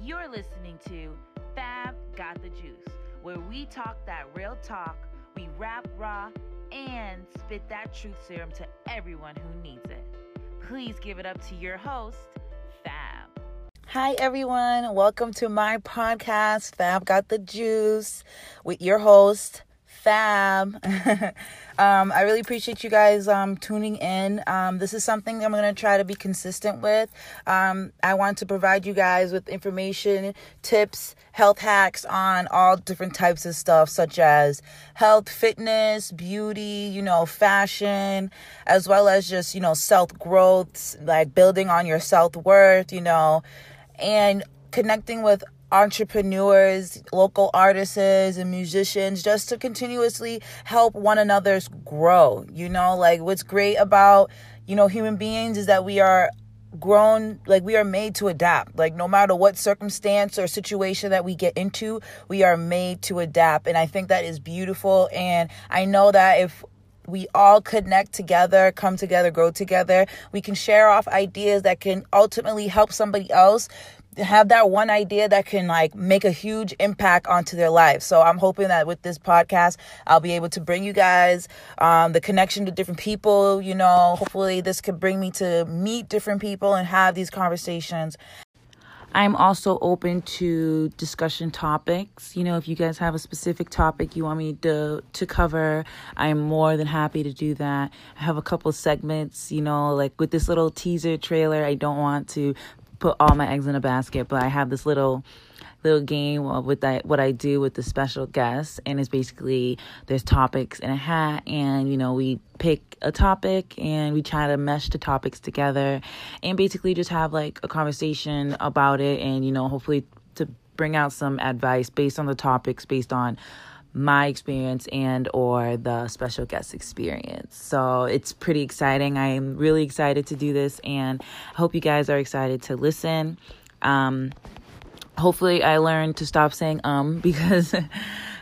You're listening to Fab Got the Juice, where we talk that real talk, we rap raw, and spit that truth serum to everyone who needs it. Please give it up to your host, Fab. Hi, everyone. Welcome to my podcast, Fab Got the Juice, with your host, Fab. um, I really appreciate you guys um, tuning in. Um, this is something I'm going to try to be consistent with. Um, I want to provide you guys with information, tips, health hacks on all different types of stuff, such as health, fitness, beauty, you know, fashion, as well as just, you know, self growth, like building on your self worth, you know, and connecting with entrepreneurs, local artists, and musicians just to continuously help one another's grow. You know, like what's great about, you know, human beings is that we are grown like we are made to adapt. Like no matter what circumstance or situation that we get into we are made to adapt. And i think that is beautiful. And i know that if we all connect together, come together, grow together. We can share off ideas that can ultimately help somebody else have that one idea that can like make a huge impact onto their life. So I'm hoping that with this podcast, I'll be able to bring you guys um, the connection to different people. You know, hopefully this could bring me to meet different people and have these conversations. I'm also open to discussion topics. You know, if you guys have a specific topic you want me to to cover, I'm more than happy to do that. I have a couple segments, you know, like with this little teaser trailer, I don't want to put all my eggs in a basket, but I have this little little game with that what I do with the special guests and it's basically there's topics in a hat and you know we pick a topic and we try to mesh the topics together and basically just have like a conversation about it and you know hopefully to bring out some advice based on the topics based on my experience and or the special guest experience. So it's pretty exciting. I am really excited to do this and I hope you guys are excited to listen. Um hopefully I learned to stop saying um because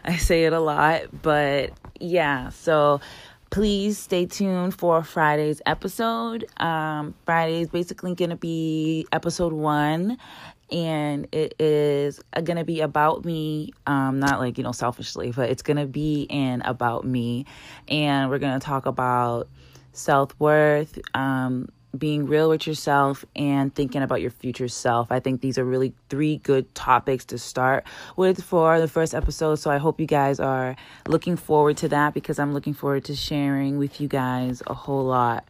I say it a lot, but yeah, so please stay tuned for Friday's episode. Um, Friday is basically going to be episode one, and it is going to be about me um not like you know selfishly but it's going to be in about me and we're going to talk about self-worth um being real with yourself and thinking about your future self. I think these are really three good topics to start with for the first episode. So I hope you guys are looking forward to that because I'm looking forward to sharing with you guys a whole lot.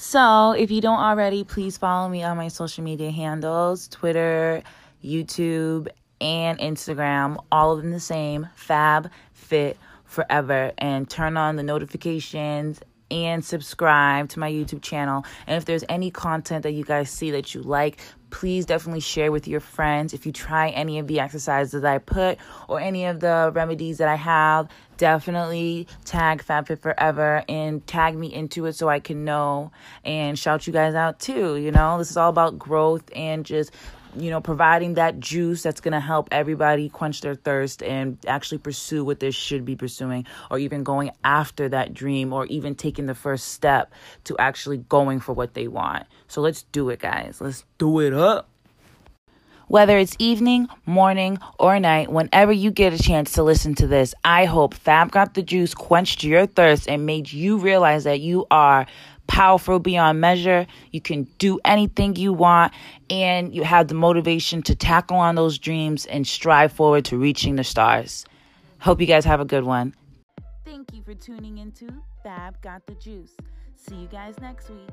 So, if you don't already, please follow me on my social media handles Twitter, YouTube, and Instagram. All of them the same Fab Fit Forever. And turn on the notifications and subscribe to my YouTube channel. And if there's any content that you guys see that you like, please definitely share with your friends. If you try any of the exercises that I put or any of the remedies that I have, definitely tag FabFit Forever and tag me into it so I can know and shout you guys out too. You know, this is all about growth and just you know, providing that juice that's going to help everybody quench their thirst and actually pursue what they should be pursuing, or even going after that dream, or even taking the first step to actually going for what they want. So let's do it, guys. Let's do it up. Whether it's evening, morning, or night, whenever you get a chance to listen to this, I hope Fab Got the Juice quenched your thirst and made you realize that you are powerful beyond measure. You can do anything you want, and you have the motivation to tackle on those dreams and strive forward to reaching the stars. Hope you guys have a good one. Thank you for tuning into Fab Got the Juice. See you guys next week.